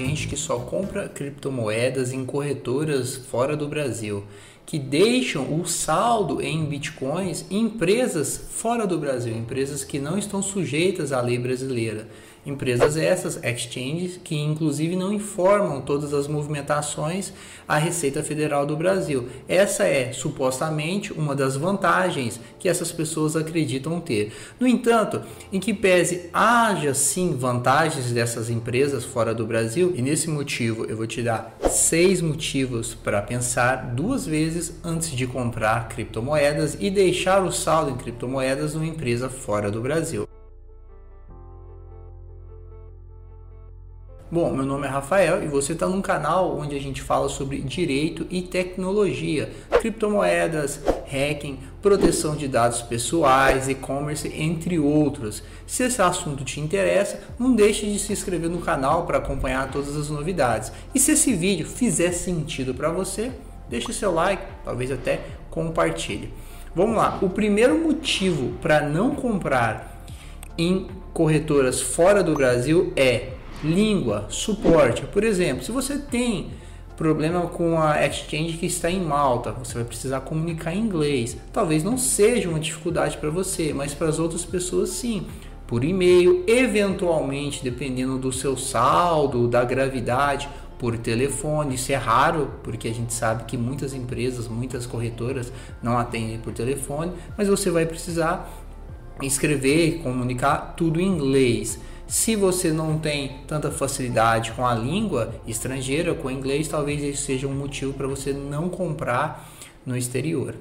gente que só compra criptomoedas em corretoras fora do Brasil, que deixam o saldo em bitcoins em empresas fora do Brasil, empresas que não estão sujeitas à lei brasileira. Empresas essas, exchanges, que inclusive não informam todas as movimentações à Receita Federal do Brasil. Essa é supostamente uma das vantagens que essas pessoas acreditam ter. No entanto, em que pese haja sim vantagens dessas empresas fora do Brasil, e nesse motivo eu vou te dar seis motivos para pensar duas vezes antes de comprar criptomoedas e deixar o saldo em criptomoedas numa empresa fora do Brasil. Bom, meu nome é Rafael e você está num canal onde a gente fala sobre direito e tecnologia, criptomoedas, hacking, proteção de dados pessoais, e-commerce, entre outros. Se esse assunto te interessa, não deixe de se inscrever no canal para acompanhar todas as novidades. E se esse vídeo fizer sentido para você, deixe seu like, talvez até compartilhe. Vamos lá, o primeiro motivo para não comprar em corretoras fora do Brasil é língua, suporte. Por exemplo, se você tem problema com a exchange que está em Malta, você vai precisar comunicar em inglês. Talvez não seja uma dificuldade para você, mas para as outras pessoas sim. Por e-mail, eventualmente, dependendo do seu saldo, da gravidade, por telefone. Isso é raro, porque a gente sabe que muitas empresas, muitas corretoras não atendem por telefone, mas você vai precisar escrever, comunicar tudo em inglês. Se você não tem tanta facilidade com a língua estrangeira, com o inglês, talvez esse seja um motivo para você não comprar no exterior.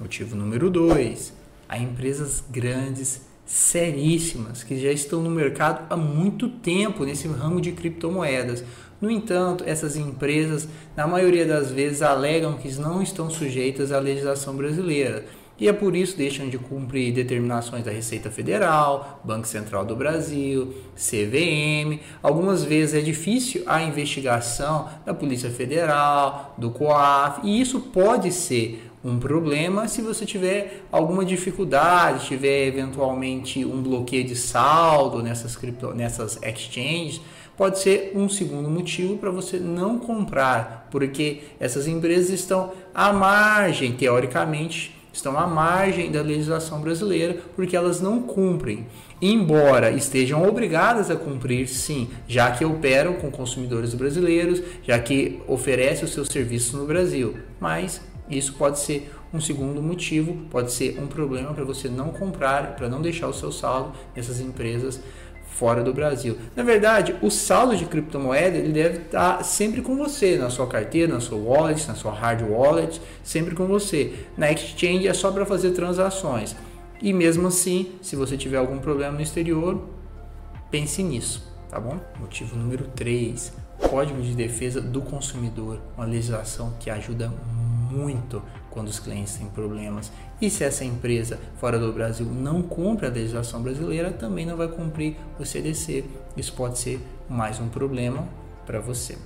Motivo número 2: há empresas grandes, seríssimas, que já estão no mercado há muito tempo nesse ramo de criptomoedas. No entanto, essas empresas, na maioria das vezes, alegam que não estão sujeitas à legislação brasileira e é por isso deixam de cumprir determinações da Receita Federal, Banco Central do Brasil, CVM. Algumas vezes é difícil a investigação da Polícia Federal, do COAF, e isso pode ser um problema se você tiver alguma dificuldade, tiver eventualmente um bloqueio de saldo nessas, cripto, nessas exchanges, pode ser um segundo motivo para você não comprar, porque essas empresas estão à margem, teoricamente, estão à margem da legislação brasileira porque elas não cumprem. Embora estejam obrigadas a cumprir, sim, já que operam com consumidores brasileiros, já que oferecem os seus serviços no Brasil. Mas isso pode ser um segundo motivo, pode ser um problema para você não comprar, para não deixar o seu saldo nessas empresas fora do Brasil. Na verdade, o saldo de criptomoeda ele deve estar sempre com você, na sua carteira, na sua wallet, na sua hard wallet, sempre com você. Na exchange é só para fazer transações. E mesmo assim, se você tiver algum problema no exterior, pense nisso, tá bom? Motivo número 3, Código de Defesa do Consumidor, uma legislação que ajuda quando os clientes têm problemas. E se essa empresa fora do Brasil não cumpre a legislação brasileira, também não vai cumprir o CDC. Isso pode ser mais um problema para você.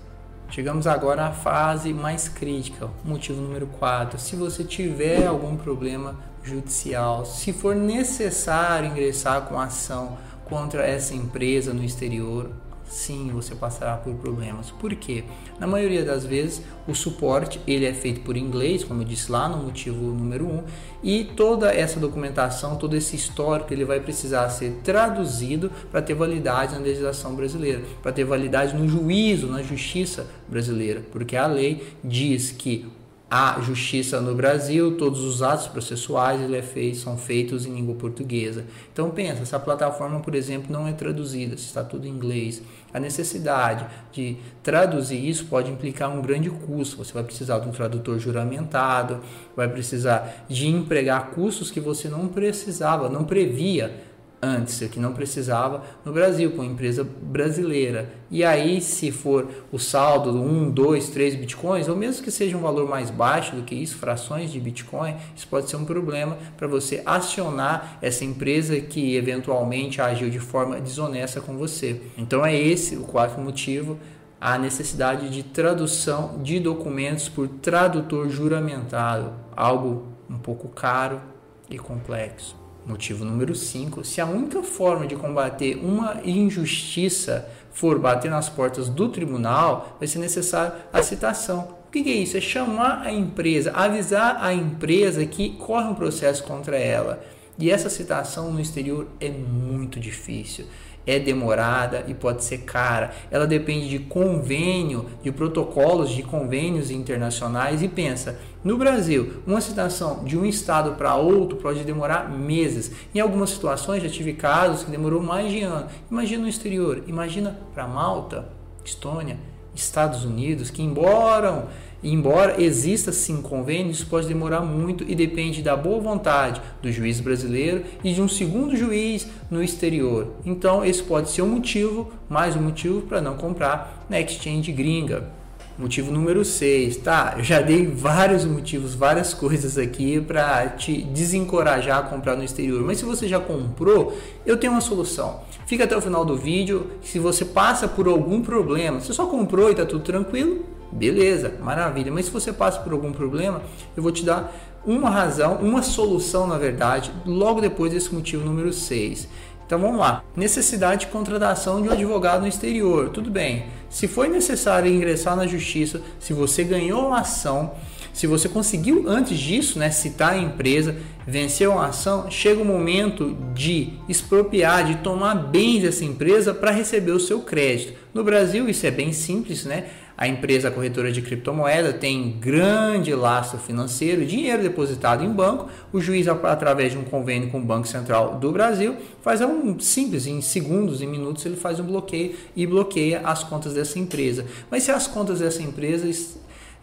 Chegamos agora à fase mais crítica, motivo número 4. Se você tiver algum problema judicial, se for necessário ingressar com ação contra essa empresa no exterior, sim, você passará por problemas. Por quê? Na maioria das vezes, o suporte ele é feito por inglês, como eu disse lá no motivo número 1, um, e toda essa documentação, todo esse histórico, ele vai precisar ser traduzido para ter validade na legislação brasileira, para ter validade no juízo, na justiça brasileira, porque a lei diz que a justiça no Brasil, todos os atos processuais ele é feito, são feitos em língua portuguesa. Então pensa, essa plataforma, por exemplo, não é traduzida, está tudo em inglês. A necessidade de traduzir isso pode implicar um grande custo. Você vai precisar de um tradutor juramentado, vai precisar de empregar custos que você não precisava, não previa antes, que não precisava no Brasil, com empresa brasileira. E aí, se for o saldo 1, 2, 3 bitcoins, ou mesmo que seja um valor mais baixo do que isso, frações de bitcoin, isso pode ser um problema para você acionar essa empresa que eventualmente agiu de forma desonesta com você. Então, é esse o quarto motivo. A necessidade de tradução de documentos por tradutor juramentado, algo um pouco caro e complexo. Motivo número 5: se a única forma de combater uma injustiça for bater nas portas do tribunal, vai ser necessário a citação. O que é isso? É chamar a empresa, avisar a empresa que corre um processo contra ela. E essa citação no exterior é muito difícil é demorada e pode ser cara. Ela depende de convênio, de protocolos de convênios internacionais e pensa, no Brasil, uma citação de um estado para outro pode demorar meses. Em algumas situações já tive casos que demorou mais de ano. Imagina no exterior, imagina para Malta, Estônia, Estados Unidos, que embora embora exista sim convênio, isso pode demorar muito e depende da boa vontade do juiz brasileiro e de um segundo juiz no exterior. Então, esse pode ser um motivo, mais um motivo para não comprar na exchange gringa. Motivo número 6, tá? Eu já dei vários motivos, várias coisas aqui para te desencorajar a comprar no exterior. Mas se você já comprou, eu tenho uma solução. Fica até o final do vídeo. Se você passa por algum problema, você só comprou e está tudo tranquilo, beleza, maravilha. Mas se você passa por algum problema, eu vou te dar uma razão, uma solução, na verdade, logo depois desse motivo número 6. Então vamos lá. Necessidade de contratação de um advogado no exterior. Tudo bem. Se foi necessário ingressar na justiça, se você ganhou uma ação, se você conseguiu antes disso, né, citar a empresa, venceu a ação, chega o momento de expropriar, de tomar bens dessa empresa para receber o seu crédito. No Brasil isso é bem simples, né? A empresa corretora de criptomoeda tem grande lastro financeiro, dinheiro depositado em banco. O juiz, através de um convênio com o Banco Central do Brasil, faz um simples, em segundos, em minutos, ele faz um bloqueio e bloqueia as contas dessa empresa. Mas se as contas dessa empresa,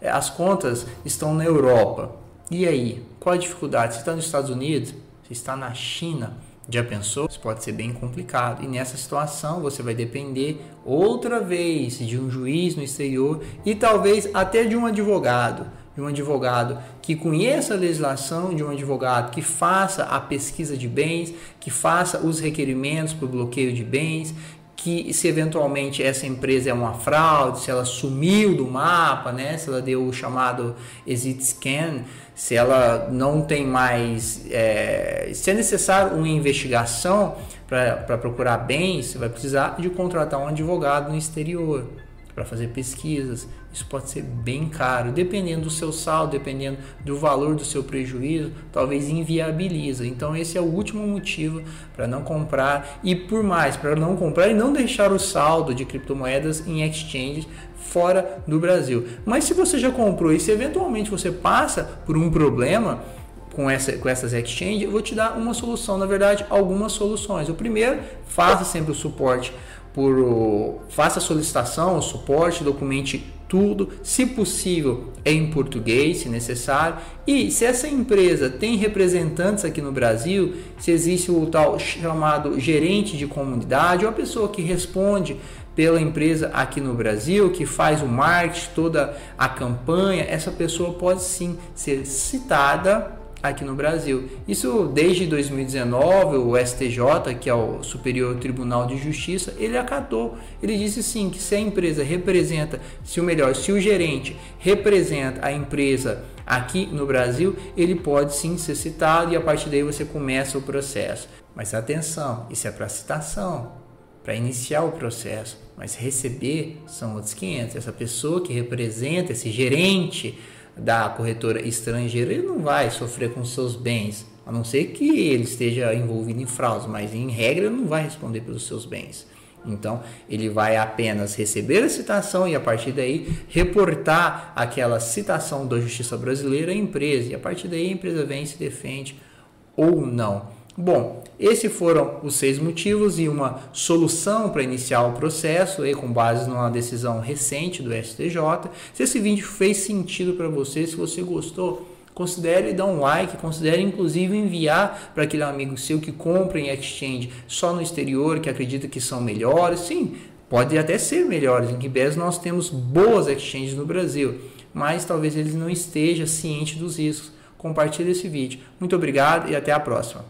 eh, as contas estão na Europa, e aí? Qual a dificuldade? Se está nos Estados Unidos, se está na China, já pensou? Isso pode ser bem complicado. E nessa situação você vai depender outra vez de um juiz no exterior e talvez até de um advogado. De um advogado que conheça a legislação, de um advogado que faça a pesquisa de bens, que faça os requerimentos para o bloqueio de bens, que se eventualmente essa empresa é uma fraude, se ela sumiu do mapa, né? se ela deu o chamado exit scan, se ela não tem mais, é, se é necessário uma investigação para procurar bens, você vai precisar de contratar um advogado no exterior para fazer pesquisas. Isso pode ser bem caro, dependendo do seu saldo, dependendo do valor do seu prejuízo, talvez inviabiliza. Então esse é o último motivo para não comprar e por mais para não comprar e não deixar o saldo de criptomoedas em exchanges fora do Brasil. Mas se você já comprou e se eventualmente você passa por um problema, com, essa, com essas exchanges, eu vou te dar uma solução, na verdade, algumas soluções. O primeiro, faça sempre o suporte por faça solicitação, o suporte, documente tudo, se possível em português, se necessário. E se essa empresa tem representantes aqui no Brasil, se existe o tal chamado gerente de comunidade, ou a pessoa que responde pela empresa aqui no Brasil, que faz o marketing, toda a campanha, essa pessoa pode sim ser citada aqui no Brasil. Isso desde 2019, o STJ, que é o Superior Tribunal de Justiça, ele acatou. Ele disse sim que se a empresa representa, se o melhor, se o gerente representa a empresa aqui no Brasil, ele pode sim ser citado e a partir daí você começa o processo. Mas atenção, isso é para citação, para iniciar o processo, mas receber são outros 500. Essa pessoa que representa esse gerente da corretora estrangeira, ele não vai sofrer com seus bens, a não ser que ele esteja envolvido em fraudes, mas em regra não vai responder pelos seus bens. Então, ele vai apenas receber a citação e a partir daí reportar aquela citação da Justiça Brasileira à empresa. E a partir daí a empresa vem e se defende ou não. Bom, esses foram os seis motivos e uma solução para iniciar o processo, e com base numa decisão recente do STJ. Se esse vídeo fez sentido para você, se você gostou, considere dar um like, considere inclusive enviar para aquele amigo seu que compra em exchange só no exterior, que acredita que são melhores. Sim, pode até ser melhores, em que nós temos boas exchanges no Brasil, mas talvez eles não estejam cientes dos riscos. Compartilhe esse vídeo. Muito obrigado e até a próxima.